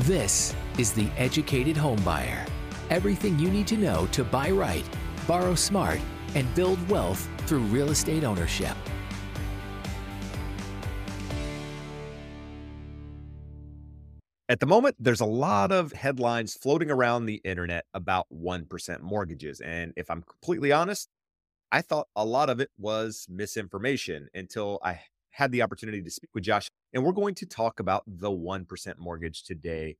This is The Educated Homebuyer. Everything you need to know to buy right, borrow smart, and build wealth through real estate ownership. At the moment, there's a lot of headlines floating around the internet about 1% mortgages. And if I'm completely honest, I thought a lot of it was misinformation until I had the opportunity to speak with Josh. And we're going to talk about the 1% mortgage today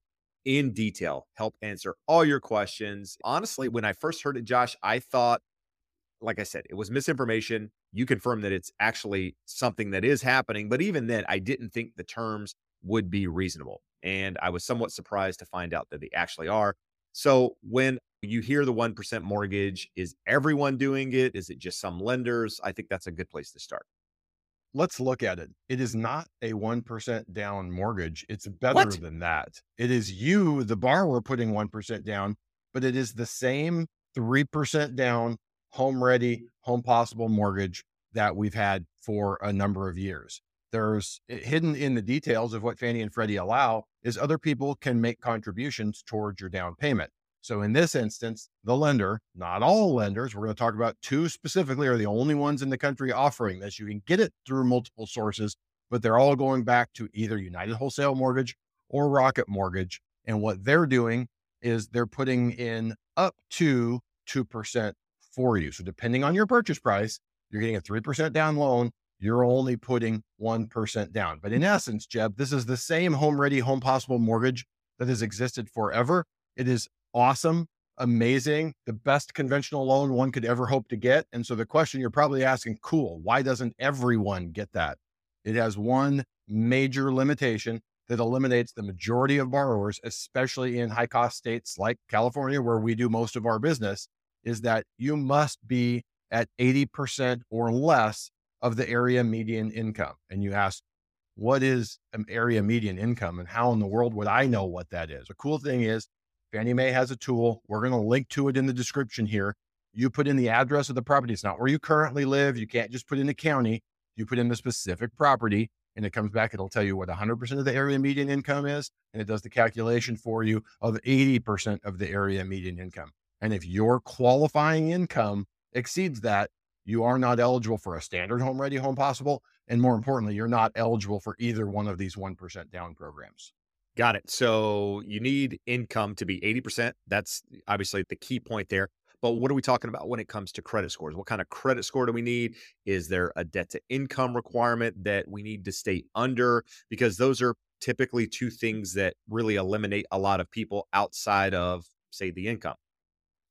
in detail, help answer all your questions. Honestly, when I first heard it, Josh, I thought, like I said, it was misinformation. You confirmed that it's actually something that is happening. But even then, I didn't think the terms would be reasonable. And I was somewhat surprised to find out that they actually are. So when you hear the 1% mortgage, is everyone doing it? Is it just some lenders? I think that's a good place to start. Let's look at it. It is not a 1% down mortgage. It's better What? than that. It is you, the borrower, putting 1% down, but it is the same 3% down, home ready, home possible mortgage that we've had for a number of years. There's eh, hidden in the details of what Fannie and Freddie allow is other people can make contributions towards your down payment. So in this instance, the lender, not all lenders, we're going to talk about two specifically, are the only ones in the country offering this. You can get it through multiple sources, but they're all going back to either United Wholesale Mortgage or Rocket Mortgage. And what they're doing is they're putting in up to 2% for you. So depending on your purchase price, you're getting a 3% down loan. You're only putting 1% down. But in essence, Jeb, this is the same home ready, home possible mortgage that has existed forever. It is awesome, amazing, the best conventional loan one could ever hope to get. And so the question you're probably asking, cool, why doesn't everyone get that? It has one major limitation that eliminates the majority of borrowers, especially in high cost states like California, where we do most of our business, is that you must be at 80% or less of the area median income. And you ask, what is an area median income and how in the world would I know what that is? The cool thing is Fannie Mae has a tool. We're going to link to it in the description here. You put in the address of the property. It's not where you currently live. You can't just put in the county. You put in the specific property and it comes back. It'll tell you what 100% of the area median income is. And it does the calculation for you of 80% of the area median income. And if your qualifying income exceeds that, you are not eligible for a standard home ready home possible. And more importantly, you're not eligible for either one of these 1% down programs. Got it. So you need income to be 80%. That's obviously the key point there. But what are we talking about when it comes to credit scores? What kind of credit score do we need? Is there a debt to income requirement that we need to stay under? Because those are typically two things that really eliminate a lot of people outside of, say, the income.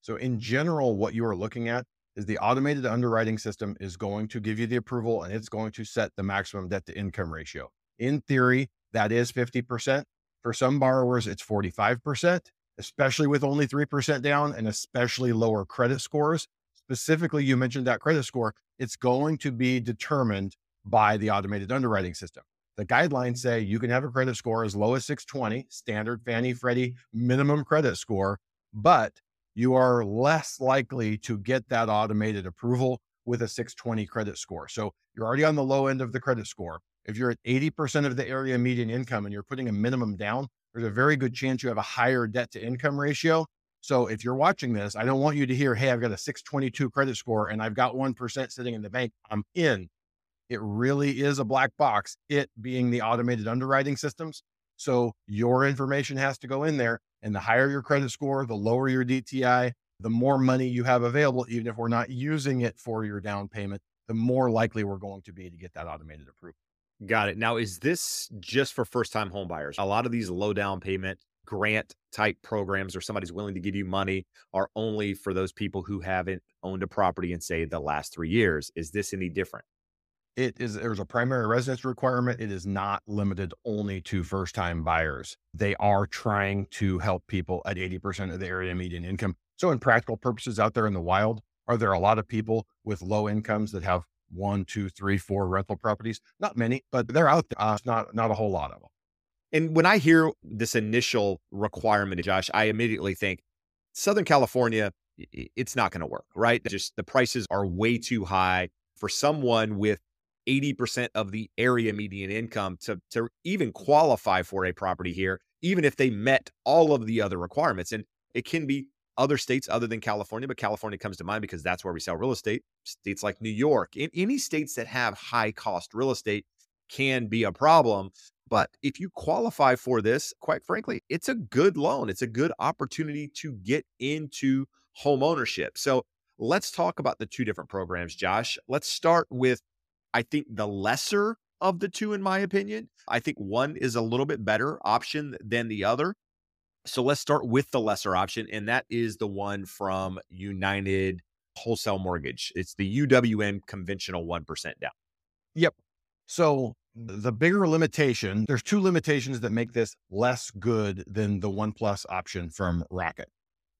So, in general, what you are looking at is the automated underwriting system is going to give you the approval and it's going to set the maximum debt to income ratio. In theory, that is 50%. For some borrowers, it's 45%, especially with only 3% down and especially lower credit scores. Specifically, you mentioned that credit score, it's going to be determined by the automated underwriting system. The guidelines say you can have a credit score as low as 620, standard Fannie Freddie minimum credit score, but you are less likely to get that automated approval with a 620 credit score. So you're already on the low end of the credit score. If you're at 80% of the area median income and you're putting a minimum down, there's a very good chance you have a higher debt to income ratio. So if you're watching this, I don't want you to hear, hey, I've got a 622 credit score and I've got 1% sitting in the bank. I'm in. It really is a black box, it being the automated underwriting systems. So your information has to go in there. And the higher your credit score, the lower your DTI, the more money you have available, even if we're not using it for your down payment, the more likely we're going to be to get that automated approval. Got it. Now, is this just for first time home buyers? A lot of these low down payment grant type programs or somebody's willing to give you money are only for those people who haven't owned a property in, say, the last three years. Is this any different? It is there's a primary residence requirement. It is not limited only to first time buyers. They are trying to help people at 80% of the area median income. So, in practical purposes out there in the wild, are there a lot of people with low incomes that have one, two, three, four rental properties? Not many, but they're out there. Uh, not not a whole lot of them. And when I hear this initial requirement, Josh, I immediately think Southern California, it's not going to work, right? Just the prices are way too high for someone with 80% of the area median income to, to even qualify for a property here, even if they met all of the other requirements. And it can be other states other than California, but California comes to mind because that's where we sell real estate. States like New York, in, any states that have high cost real estate can be a problem. But if you qualify for this, quite frankly, it's a good loan. It's a good opportunity to get into home ownership. So let's talk about the two different programs, Josh. Let's start with, I think, the lesser of the two, in my opinion. I think one is a little bit better option than the other. So let's start with the lesser option, and that is the one from United Wholesale Mortgage. It's the UWM conventional 1% down. Yep. So the bigger limitation, there's two limitations that make this less good than the one plus option from Rocket.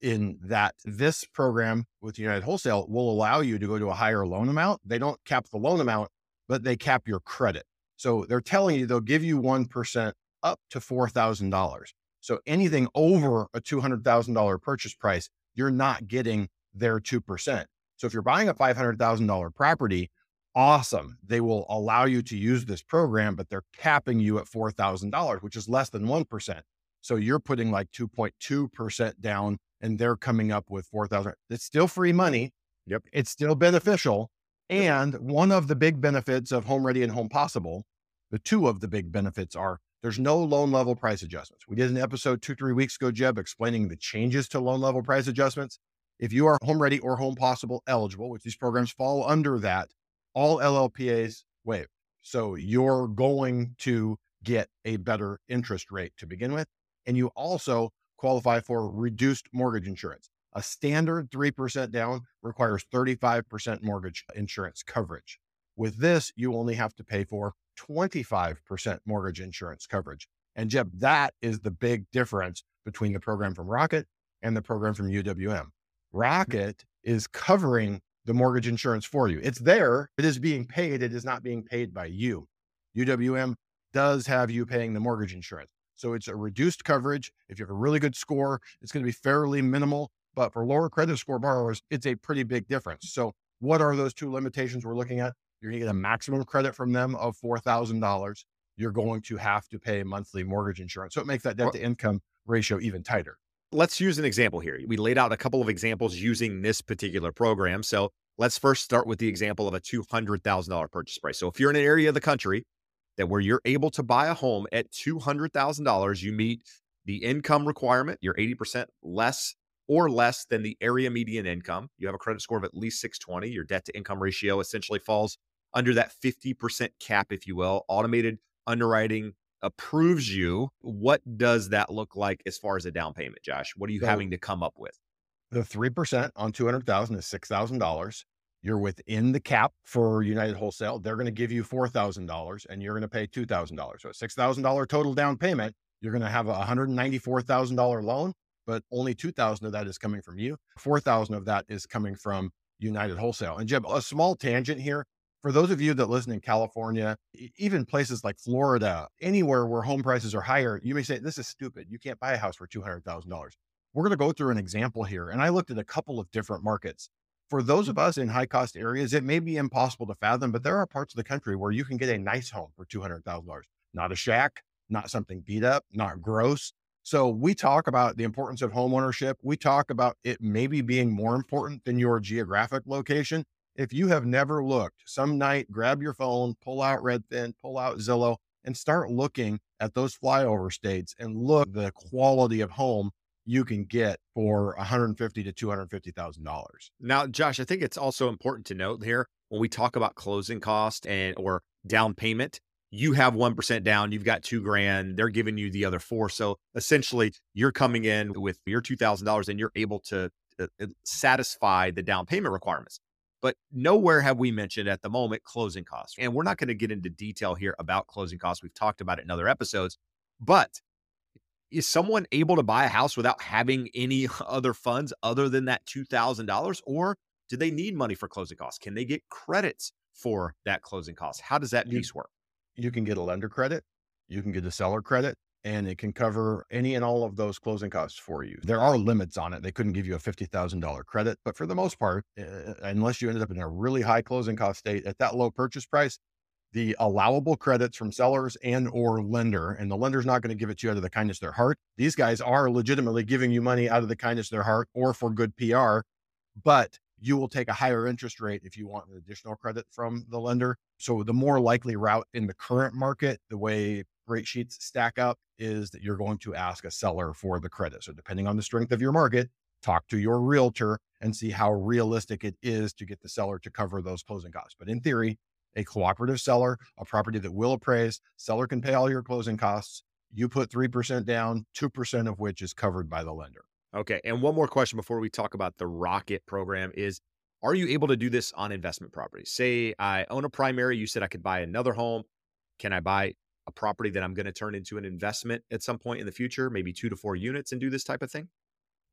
In that this program with United Wholesale will allow you to go to a higher loan amount. They don't cap the loan amount, but they cap your credit. So they're telling you they'll give you 1% up to $4,000. So anything over a $200,000 purchase price, you're not getting their 2%. So if you're buying a $500,000 property, awesome. They will allow you to use this program, but they're capping you at $4,000, which is less than 1%. So you're putting like 2.2% down and they're coming up with 4,000. It's still free money. Yep. It's still beneficial. And one of the big benefits of Home Ready and Home Possible, the two of the big benefits are there's no loan level price adjustments. We did an episode two, three weeks ago, Jeb, explaining the changes to loan level price adjustments. If you are home ready or home possible eligible, which these programs fall under that, all LLPAs waive. So you're going to get a better interest rate to begin with. And you also qualify for reduced mortgage insurance. A standard 3% down requires 35% mortgage insurance coverage. With this, you only have to pay for 25% mortgage insurance coverage. And Jeb, that is the big difference between the program from Rocket and the program from UWM. Rocket is covering the mortgage insurance for you. It's there, it is being paid, it is not being paid by you. UWM does have you paying the mortgage insurance. So it's a reduced coverage. If you have a really good score, it's going to be fairly minimal. But for lower credit score borrowers, it's a pretty big difference. So, what are those two limitations we're looking at? You're going to get a maximum credit from them of $4,000. You're going to have to pay monthly mortgage insurance. So it makes that debt to income ratio even tighter. Let's use an example here. We laid out a couple of examples using this particular program. So let's first start with the example of a $200,000 purchase price. So if you're in an area of the country that where you're able to buy a home at $200,000, you meet the income requirement, you're 80% less or less than the area median income. You have a credit score of at least 620. Your debt to income ratio essentially falls under that 50% cap, if you will. Automated underwriting approves you. What does that look like as far as a down payment, Josh? What are you so having to come up with? The 3% on 200,000 is $6,000. You're within the cap for United Wholesale. They're going to give you $4,000 and you're going to pay $2,000. So a $6,000 total down payment, you're going to have a $194,000 loan, but only 2,000 of that is coming from you. 4,000 of that is coming from United Wholesale. And Jeb, a small tangent here for those of you that listen in California, even places like Florida, anywhere where home prices are higher, you may say, This is stupid. You can't buy a house for $200,000. We're going to go through an example here. And I looked at a couple of different markets. For those of mm-hmm. us in high cost areas, it may be impossible to fathom, but there are parts of the country where you can get a nice home for $200,000, not a shack, not something beat up, not gross. So we talk about the importance of homeownership. We talk about it maybe being more important than your geographic location if you have never looked, some night grab your phone, pull out Redfin, pull out Zillow, and start looking at those flyover states and look the quality of home you can get for 150 to 250 thousand dollars. Now, Josh, I think it's also important to note here when we talk about closing cost and or down payment. You have one percent down. You've got two grand. They're giving you the other four. So essentially, you're coming in with your two thousand dollars, and you're able to uh, uh, satisfy the down payment requirements. But nowhere have we mentioned at the moment closing costs. And we're not going to get into detail here about closing costs. We've talked about it in other episodes. But is someone able to buy a house without having any other funds other than that $2,000? Or do they need money for closing costs? Can they get credits for that closing cost? How does that piece work? You can get a lender credit, you can get a seller credit, and it can cover any and all of those closing costs for you. There are limits on it. They couldn't give you a $50,000 credit, but for the most part, uh, unless you ended up in a really high closing cost state at that low purchase price, the allowable credits from sellers and or lender and the lender's not going to give it to you out of the kindness of their heart these guys are legitimately giving you money out of the kindness of their heart or for good pr but you will take a higher interest rate if you want an additional credit from the lender so the more likely route in the current market the way rate sheets stack up is that you're going to ask a seller for the credit so depending on the strength of your market talk to your realtor and see how realistic it is to get the seller to cover those closing costs but in theory a cooperative seller, a property that will appraise. Seller can pay all your closing costs. You put 3% down, 2% of which is covered by the lender. Okay. And one more question before we talk about the Rocket program is Are you able to do this on investment properties? Say I own a primary, you said I could buy another home. Can I buy a property that I'm going to turn into an investment at some point in the future, maybe two to four units and do this type of thing?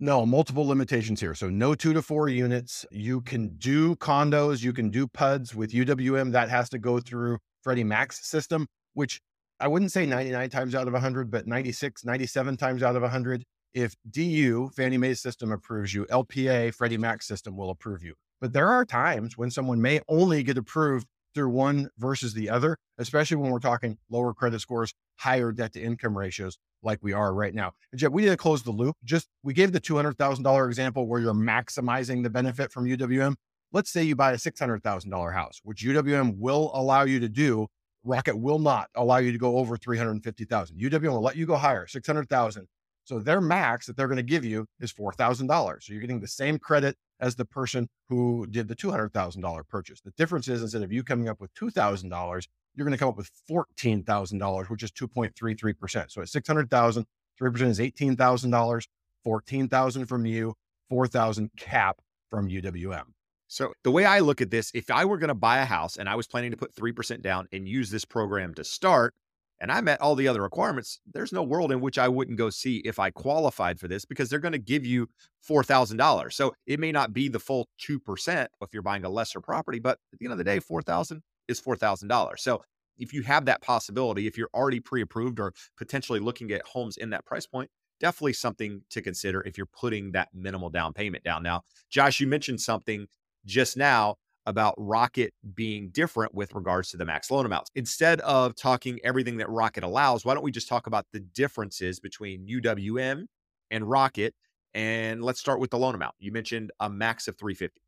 No, multiple limitations here. So no two to four units. You can do condos, you can do PUDs with UWM. That has to go through Freddie Mac's system, which I wouldn't say 99 times out of 100, but 96, 97 times out of 100. If DU, Fannie Mae's system approves you, LPA, Freddie Mac's system will approve you. But there are times when someone may only get approved through one versus the other, especially when we're talking lower credit scores, higher debt to income ratios like we are right now. And we didn't close the loop. Just we gave the $200,000 example where you're maximizing the benefit from UWM. Let's say you buy a $600,000 house, which UWM will allow you to do. Rocket will not allow you to go over 350,000. UWM will let you go higher, 600,000. So their max that they're going to give you is $4,000. So you're getting the same credit as the person who did the $200,000 purchase. The difference is instead of you coming up with $2,000, you're going to come up with $14,000, which is 2.33%. So at 600,000, 3% is $18,000, 14,000 from you, 4,000 cap from UWM. So the way I look at this, if I were going to buy a house and I was planning to put 3% down and use this program to start, and I met all the other requirements, there's no world in which I wouldn't go see if I qualified for this because they're going to give you $4,000. So it may not be the full 2% if you're buying a lesser property, but at the end of the day, 4,000 is $4,000. So if you have that possibility, if you're already pre approved or potentially looking at homes in that price point, definitely something to consider if you're putting that minimal down payment down. Now, Josh, you mentioned something just now about Rocket being different with regards to the max loan amounts. Instead of talking everything that Rocket allows, why don't we just talk about the differences between UWM and Rocket? And let's start with the loan amount. You mentioned a max of 350.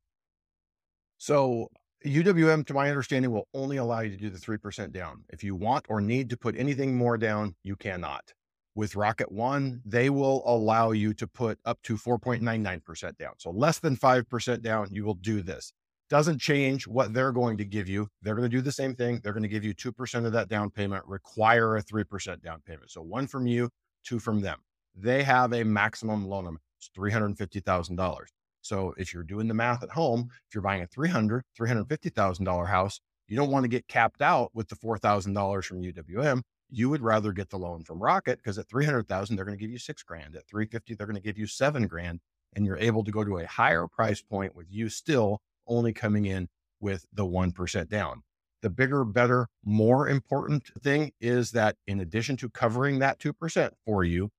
So UWM, to my understanding, will only allow you to do the 3% down. If you want or need to put anything more down, you cannot. With Rocket One, they will allow you to put up to 4.99% down. So less than 5% down, you will do this. Doesn't change what they're going to give you. They're going to do the same thing. They're going to give you 2% of that down payment, require a 3% down payment. So one from you, two from them. They have a maximum loan amount. It's $350,000. So if you're doing the math at home, if you're buying a $300, $350,000 house, you don't want to get capped out with the $4,000 from UWM. You would rather get the loan from Rocket because at 300,000, they're going to give you six grand. At 350, they're going to give you seven grand. And you're able to go to a higher price point with you still only coming in with the 1% down. The bigger, better, more important thing is that in addition to covering that 2% for you,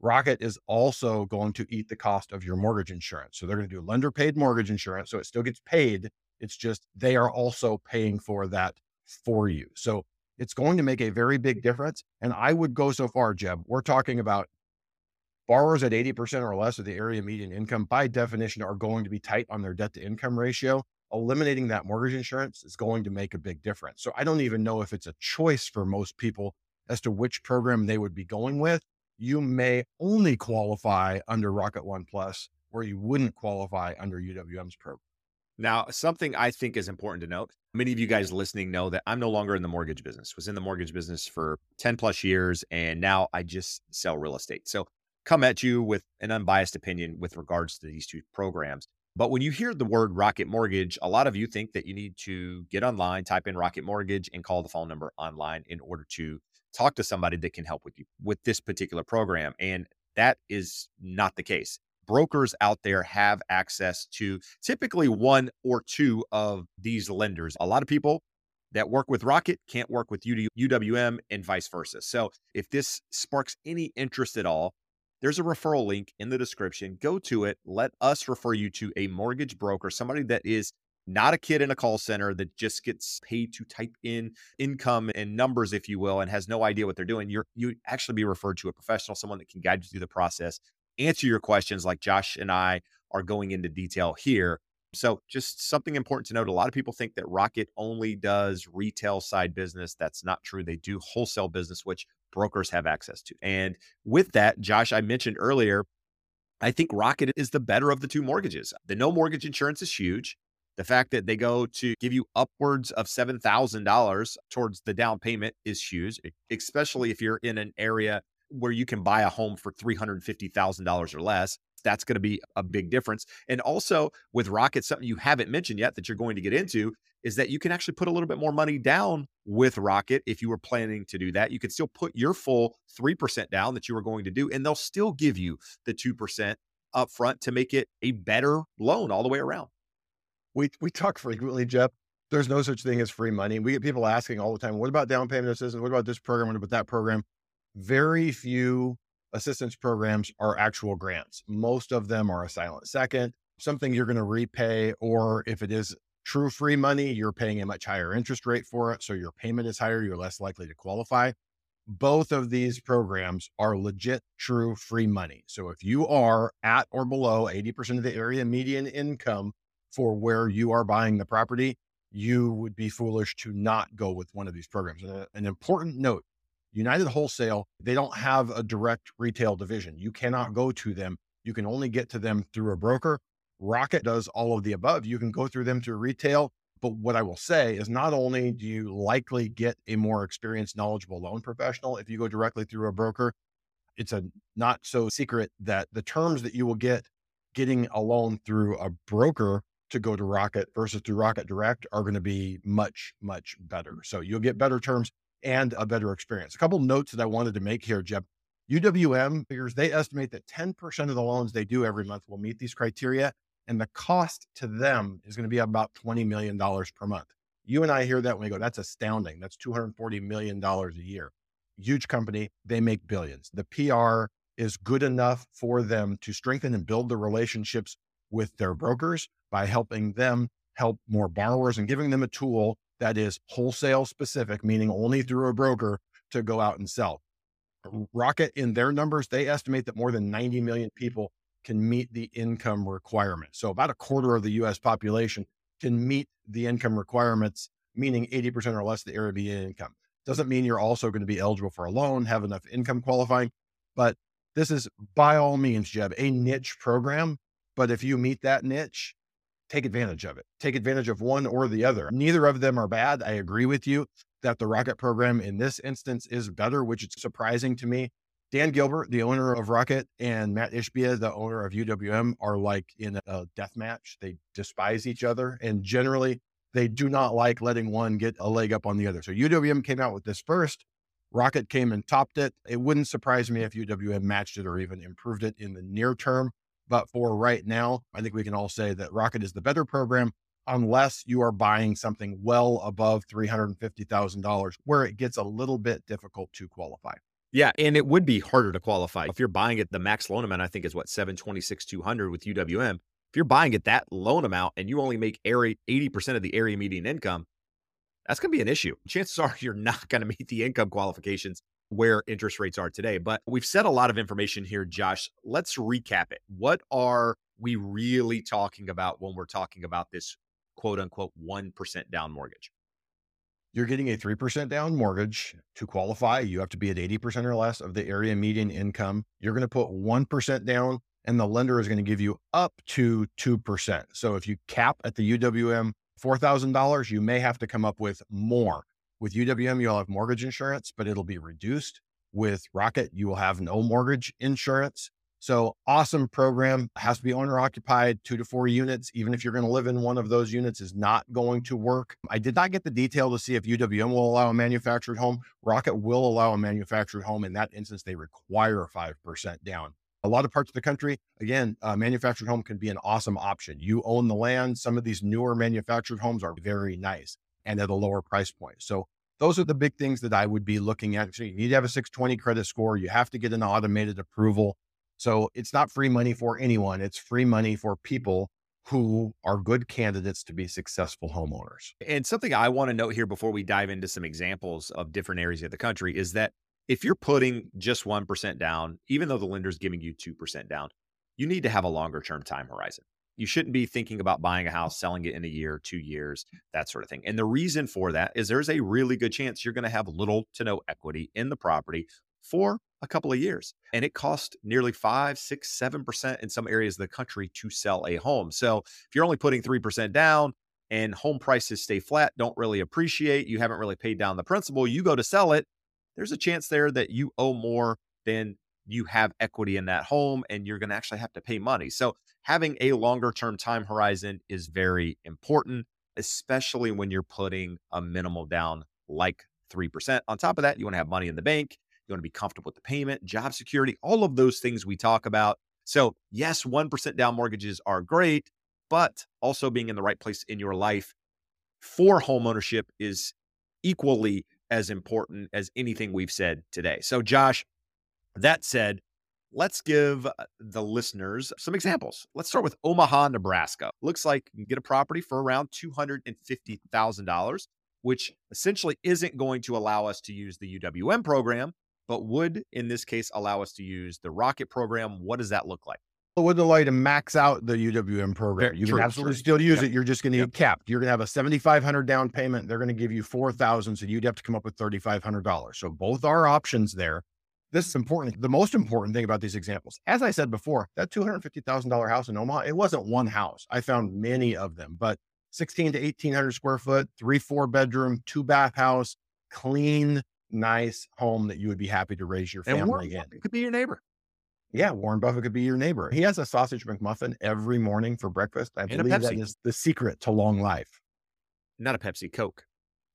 Rocket is also going to eat the cost of your mortgage insurance. So they're going to do lender paid mortgage insurance. So it still gets paid. It's just they are also paying for that for you. So it's going to make a very big difference. And I would go so far, Jeb, we're talking about borrowers at 80% or less of the area median income, by definition, are going to be tight on their debt to income ratio. Eliminating that mortgage insurance is going to make a big difference. So I don't even know if it's a choice for most people as to which program they would be going with you may only qualify under Rocket One Plus, where you wouldn't qualify under UWM's program. Now, something I think is important to note. Many of you guys listening know that I'm no longer in the mortgage business. Was in the mortgage business for 10 plus years and now I just sell real estate. So, come at you with an unbiased opinion with regards to these two programs. But when you hear the word Rocket Mortgage, a lot of you think that you need to get online, type in Rocket Mortgage, and call the phone number online in order to talk to somebody that can help with you with this particular program. And that is not the case. Brokers out there have access to typically one or two of these lenders. A lot of people that work with Rocket can't work with UWM and vice versa. So if this sparks any interest at all, there's a referral link in the description. Go to it. Let us refer you to a mortgage broker, somebody that is not a kid in a call center that just gets paid to type in income and numbers, if you will, and has no idea what they're doing. You're you actually be referred to a professional, someone that can guide you through the process, answer your questions like Josh and I are going into detail here. So, just something important to note a lot of people think that Rocket only does retail side business. That's not true. They do wholesale business, which brokers have access to. And with that, Josh, I mentioned earlier, I think Rocket is the better of the two mortgages. The no mortgage insurance is huge. The fact that they go to give you upwards of $7,000 towards the down payment is huge, especially if you're in an area where you can buy a home for $350,000 or less. That's going to be a big difference. And also with Rocket, something you haven't mentioned yet that you're going to get into is that you can actually put a little bit more money down with Rocket if you were planning to do that. You could still put your full 3% down that you were going to do, and they'll still give you the 2% upfront to make it a better loan all the way around. We, we talk frequently, Jeb. There's no such thing as free money. We get people asking all the time, what about down payment assistance? What about this program? What about that program? Very few assistance programs are actual grants. Most of them are a silent second, something you're going to repay, or if it is true free money, you're paying a much higher interest rate for it. So your payment is higher, you're less likely to qualify. Both of these programs are legit, true free money. So if you are at or below 80% of the area median income for where you are buying the property, you would be foolish to not go with one of these programs. And uh, an important note United Wholesale, they don't have a direct retail division. You cannot go to them. You can only get to them through a broker. Rocket does all of the above. You can go through them to retail. But what I will say is not only do you likely get a more experienced, knowledgeable loan professional if you go directly through a broker, it's a not so secret that the terms that you will get getting a loan through a broker to go to Rocket versus through Rocket Direct are going to be much, much better. Mm. So you'll get better terms and a better experience. A couple notes that I wanted to make here, Jeb. UWM figures they estimate that 10% of the loans they do every month will meet these criteria, and the cost to them is going to be about $20 million per month. You and I hear that when we go, that's astounding. That's $240 million a year. Huge company, they make billions. The PR is good enough for them to strengthen and build the relationships with their brokers by helping them help more borrowers and giving them a tool that is wholesale specific, meaning only through a broker to go out and sell. Rocket, in their numbers, they estimate that more than 90 million people can meet the income requirement. So, about a quarter of the US population can meet the income requirements, meaning 80% or less of the area median income. Doesn't mean you're also going to be eligible for a loan, have enough income qualifying, but this is by all means, Jeb, a niche program. But if you meet that niche, take advantage of it. Take advantage of one or the other. Neither of them are bad. I agree with you that the Rocket program in this instance is better, which is surprising to me. Dan Gilbert, the owner of Rocket, and Matt Ishbia, the owner of UWM, are like in a death match. They despise each other, and generally, they do not like letting one get a leg up on the other. So UWM came out with this first. Rocket came and topped it. It wouldn't surprise me if UWM matched it or even improved it in the near term. But for right now, I think we can all say that Rocket is the better program unless you are buying something well above $350,000 where it gets a little bit difficult to qualify. Yeah, and it would be harder to qualify. If you're buying it, the max loan amount I think is what 726 200 with UWM. If you're buying it that loan amount and you only make area 80% of the area median income, that's going to be an issue. Chances are you're not going to meet the income qualifications where interest rates are today. But we've said a lot of information here, Josh. Let's recap it. What are we really talking about when we're talking about this quote unquote 1% down mortgage? You're getting a 3% down mortgage. To qualify, you have to be at 80% or less of the area median income. You're going to put 1% down, and the lender is going to give you up to 2%. So if you cap at the UWM $4,000, you may have to come up with more. With UWM, you'll have mortgage insurance, but it'll be reduced. With Rocket, you will have no mortgage insurance. So awesome program has to be owner occupied, two to four units. Even if you're going to live in one of those units, is not going to work. I did not get the detail to see if UWM will allow a manufactured home. Rocket will allow a manufactured home. In that instance, they require a 5% down. A lot of parts of the country, again, a manufactured home can be an awesome option. You own the land. Some of these newer manufactured homes are very nice and at a lower price point. So those are the big things that I would be looking at. So you need to have a 620 credit score. You have to get an automated approval. So it's not free money for anyone. It's free money for people who are good candidates to be successful homeowners. And something I want to note here before we dive into some examples of different areas of the country is that if you're putting just 1% down, even though the lender's giving you 2% down, you need to have a longer term time horizon. You shouldn't be thinking about buying a house, selling it in a year, two years, that sort of thing. And the reason for that is there's a really good chance you're going to have little to no equity in the property for a couple of years. And it costs nearly five, six, seven percent in some areas of the country to sell a home. So if you're only putting 3% down and home prices stay flat, don't really appreciate, you haven't really paid down the principal, you go to sell it, there's a chance there that you owe more than you have equity in that home and you're going to actually have to pay money. So having a longer term time horizon is very important, especially when you're putting a minimal down like 3%. On top of that, you want to have money in the bank. You want to be comfortable with the payment, job security, all of those things we talk about. So, yes, 1% down mortgages are great, but also being in the right place in your life for homeownership is equally as important as anything we've said today. So, Josh, that said, let's give uh, the listeners some examples. Let's start with Omaha, Nebraska. Looks like you can get a property for around $250,000, which essentially isn't going to allow us to use the UWM program, but would in this case allow us to use the Rocket program. What does that look like? It would allow you to max out the UWM program. You true, can absolutely true. still use Yep. it. You're just going to Yep. get capped. You're going to have a 7,500 down payment. They're going to give you 4,000. So you'd have to come up with $3,500. So both are options there. This is important. The most important thing about these examples, as I said before, that $250,000 house in Omaha, it wasn't one house. I found many of them, but 16 to 1800 square foot, three, four bedroom, two bath house, clean, nice home that you would be happy to raise your family Warren in. It could be your neighbor. Yeah, Warren Buffett could be your neighbor. He has a sausage McMuffin every morning for breakfast. I And believe that is the secret to long life. Not a Pepsi, Coke.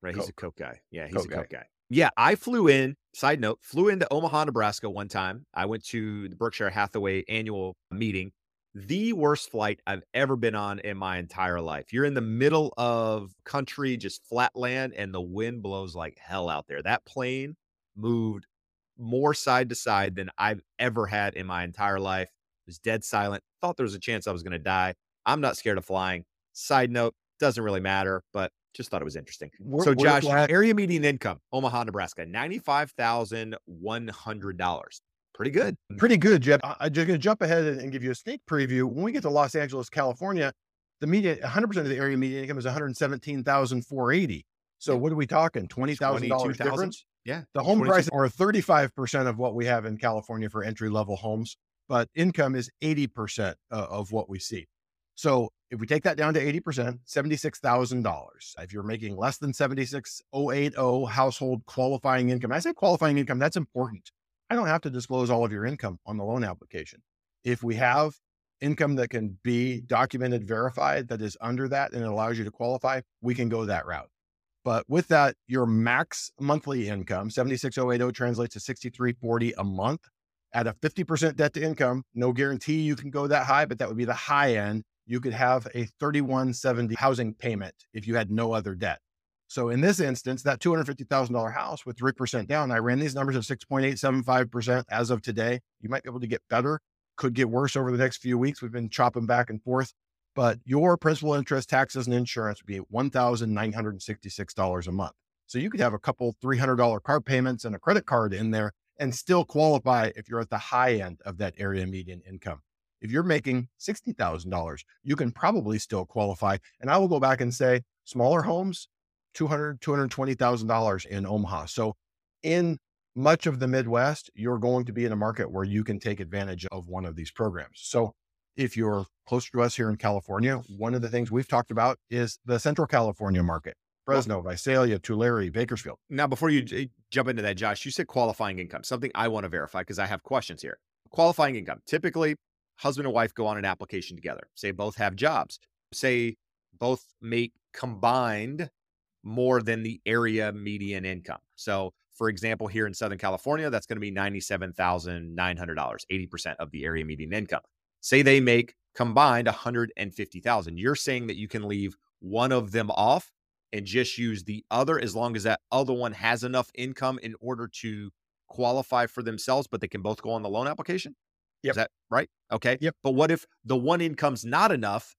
Right. He's a Coke. Coke guy. Yeah, he's Coke a guy. Coke guy. Yeah, I flew in, side note, flew into Omaha, Nebraska one time. I went to the Berkshire Hathaway annual meeting. The worst flight I've ever been on in my entire life. You're in the middle of country, just flat land, and the wind blows like hell out there. That plane moved more side to side than I've ever had in my entire life. It was dead silent. Thought there was a chance I was going to die. I'm not scared of flying. Side note, doesn't really matter, but just thought it was interesting. We're- so, Josh, area median income, Omaha, Nebraska, $95,100. Pretty good. pretty good, Jeb. I- I'm just going to jump ahead and give you a sneak preview. When we get to Los Angeles, California, the median, 100% of the area median income is 117,480. So what are we talking? $20,000 difference? Yeah. The home 22 prices are 35% of what we have in California for entry level homes, but income is 80% uh, of what we see. So if we take that down to 80%, $76,000. If you're making less than 76,080 household qualifying income, I say qualifying income, that's important. I don't have to disclose all of your income on the loan application. If we have income that can be documented, verified, that is under that and it allows you to qualify, we can go that route. But with that, your max monthly income, 76080 translates to 6340 a month at a 50% debt to income. No guarantee you can go that high, but that would be the high end. You could have a 3170 housing payment if you had no other debt. So in this instance, that $250,000 house with 3% down, I ran these numbers at 6.875% as of today. You might be able to get better, could get worse over the next few weeks. We've been chopping back and forth, but your principal interest, taxes, and insurance would be $1,966 a month. So you could have a couple $300 car payments and a credit card in there and still qualify if you're at the high end of that area median income. If you're making $60,000, you can probably still qualify. And I will go back and say smaller homes, $200,000, $220,000 in Omaha. So in much of the Midwest, you're going to be in a market where you can take advantage of one of these programs. So if you're close to us here in California, one of the things we've talked about is the Central California market. Fresno, Visalia, Tulare, Bakersfield. Now, before you j- jump into that, Josh, you said qualifying income, something I want to verify because I have questions here. Qualifying income. Typically, husband and wife go on an application together. Say both have jobs. Say both make combined more than the area median income. So, for example, here in Southern California, that's going to be $97,900, 80% of the area median income. Say they make combined 150,000. You're saying that you can leave one of them off and just use the other as long as that other one has enough income in order to qualify for themselves, but they can both go on the loan application? Yep. Is that right? Okay. Yep. But what if the one income's not enough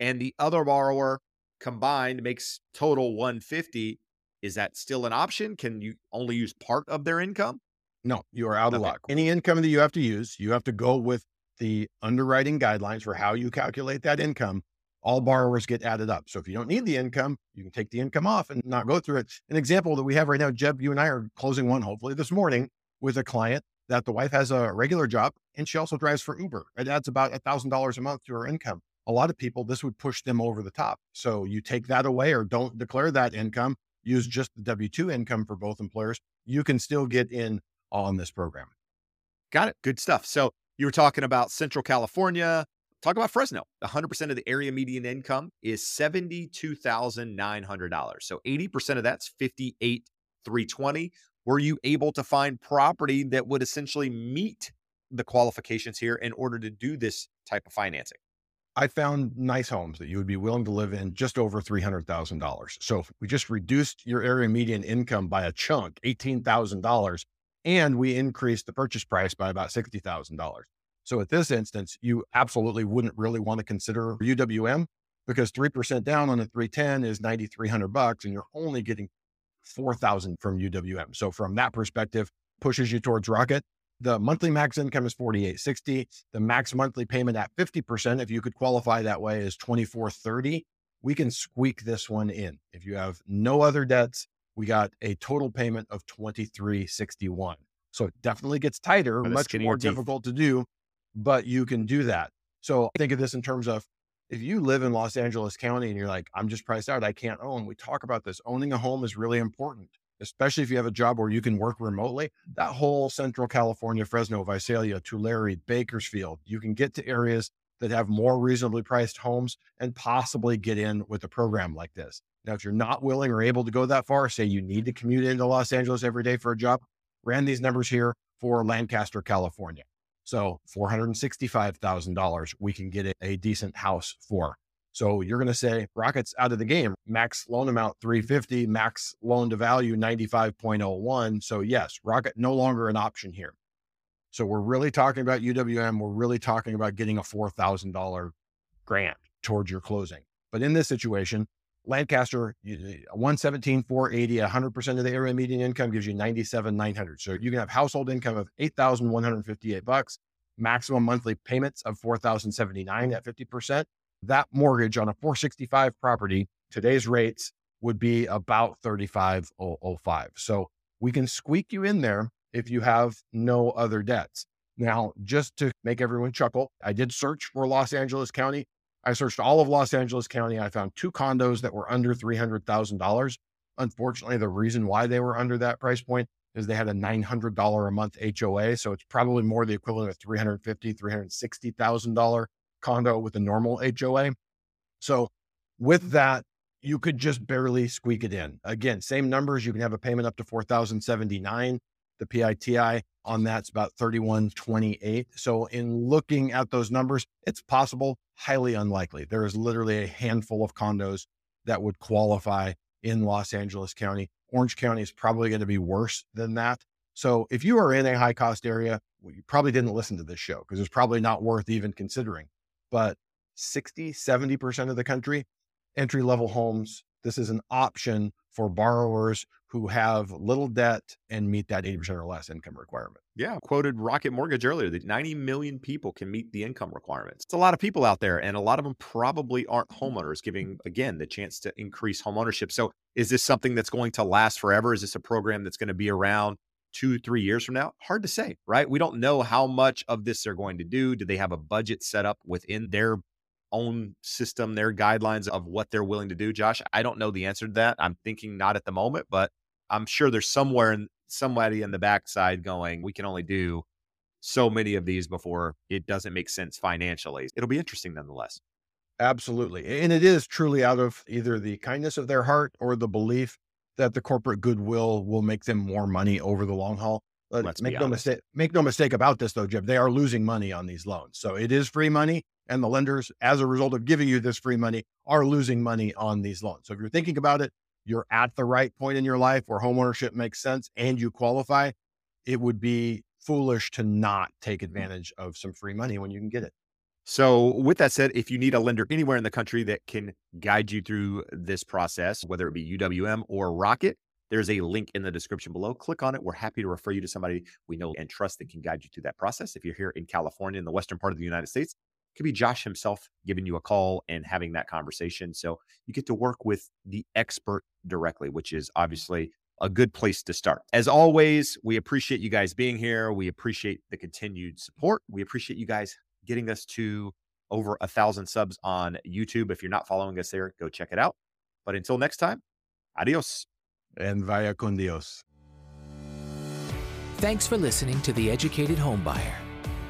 and the other borrower combined makes total 150, is that still an option? Can you only use part of their income? No, you are out of luck. Any income that you have to use, you have to go with the underwriting guidelines for how you calculate that income. All borrowers get added up. So if you don't need the income, you can take the income off and not go through it. An example that we have right now, Jeb, you and I are closing one hopefully this morning with a client that the wife has a regular job and she also drives for Uber. It adds about a thousand dollars a month to her income. A lot of people, this would push them over the top. So you take that away or don't declare that income, use just the W 2 income for both employers. You can still get in on this program. Got it. Good stuff. So you were talking about Central California. Talk about Fresno. 100% of the area median income is $72,900. So 80% of that's 58,320. Were you able to find property that would essentially meet the qualifications here in order to do this type of financing? I found nice homes that you would be willing to live in just over $300,000. So we just reduced your area median income by a chunk, $18,000, and we increased the purchase price by about $60,000. So at this instance, you absolutely wouldn't really want to consider UWM because 3% down on a 310 is 9,300 bucks and you're only getting 4,000 from UWM. So from that perspective, pushes you towards Rocket. The monthly max income is 4860. The max monthly payment at 50%, if you could qualify that way, is 2430. We can squeak this one in. If you have no other debts, we got a total payment of 2361. So it definitely gets tighter, much more difficult to do, but you can do that. So think of this in terms of if you live in Los Angeles County and you're like, I'm just priced out, I can't own. We talk about this. Owning a home is really important, especially if you have a job where you can work remotely. That whole Central California, Fresno, Visalia, Tulare, Bakersfield, you can get to areas that have more reasonably priced homes and possibly get in with a program like this. Now, if you're not willing or able to go that far, say you need to commute into Los Angeles every day for a job, ran these numbers here for Lancaster, California. So $465,000 we can get a, decent house for. So you're going to say Rocket's out of the game. Max loan amount 350, max loan to value 95.01. So yes, Rocket no longer an option here. So we're really talking about UWM. We're really talking about getting a $4,000 grant towards your closing. But in this situation, Lancaster, you- 117, 480, 100% of the area median income gives you 97, 900. So you can have household income of 8,158 bucks, maximum monthly payments of 4,079 at 50%. That mortgage on a 465 property, today's rates would be about 3505. So we can squeak you in there if you have no other debts. Now, just to make everyone chuckle, I did search for Los Angeles County. I searched all of Los Angeles County. I found two condos that were under $300,000. Unfortunately, the reason why they were under that price point is they had a $900 a month HOA. So it's probably more the equivalent of $350,000, $360,000 condo with a normal HOA. So with that, you could just barely squeak it in. Again, same numbers. You can have a payment up to 4,079. The PITI on that's about 3128. So in looking at those numbers, it's possible, highly unlikely. There is literally a handful of condos that would qualify in Los Angeles County. Orange County is probably going to be worse than that. So if you are in a high cost area, well, you probably didn't listen to this show because it's probably not worth even considering. But 60, 70% of the country, entry level homes, this is an option for borrowers who have little debt and meet that 80% or less income requirement. Yeah, quoted Rocket Mortgage earlier that 90 million people can meet the income requirements. It's a lot of people out there, and a lot of them probably aren't mm. homeowners, giving again the chance to increase homeownership. So, is this something that's going to last forever? Is this a program that's going to be around two, three years from now? Hard to say, right? We don't know how much of this they're going to do. Do they have a budget set up within their own system, their guidelines of what they're willing to do? Josh, I don't know the answer to that. I'm thinking not at the moment, but I'm sure there's somewhere in somebody in the backside going, we can only do so many of these before it doesn't make sense financially. It'll be interesting nonetheless. Absolutely. And it is truly out of either the kindness of their heart or the belief that the corporate goodwill will make them more money over the long haul. Let's make no mistake, make no mistake about this though, Jeb. They are losing money on these loans. So it is free money. And the lenders, as a result of giving you this free money, are losing money on these loans. So if you're thinking about it, you're at the right point in your life where homeownership makes sense and you qualify. It would be foolish to not take hmm. advantage of some free money when you can get it. So, with that said, if you need a lender anywhere in the country that can guide you through this process, whether it be UWM or Rocket, there's a link in the description below. Click on it. We're happy to refer you to somebody we know and trust that can guide you through that process. If you're here in California, in the western part of the United States, could be Josh himself giving you a call and having that conversation. So you get to work with the expert directly, which is obviously a good place to start. As always, we appreciate you guys being here. We appreciate the continued support. We appreciate you guys getting us to over a thousand subs on YouTube. If you're not following us there, go check it out. But until next time, adios and vaya con Dios. Thanks for listening to The Educated Homebuyer.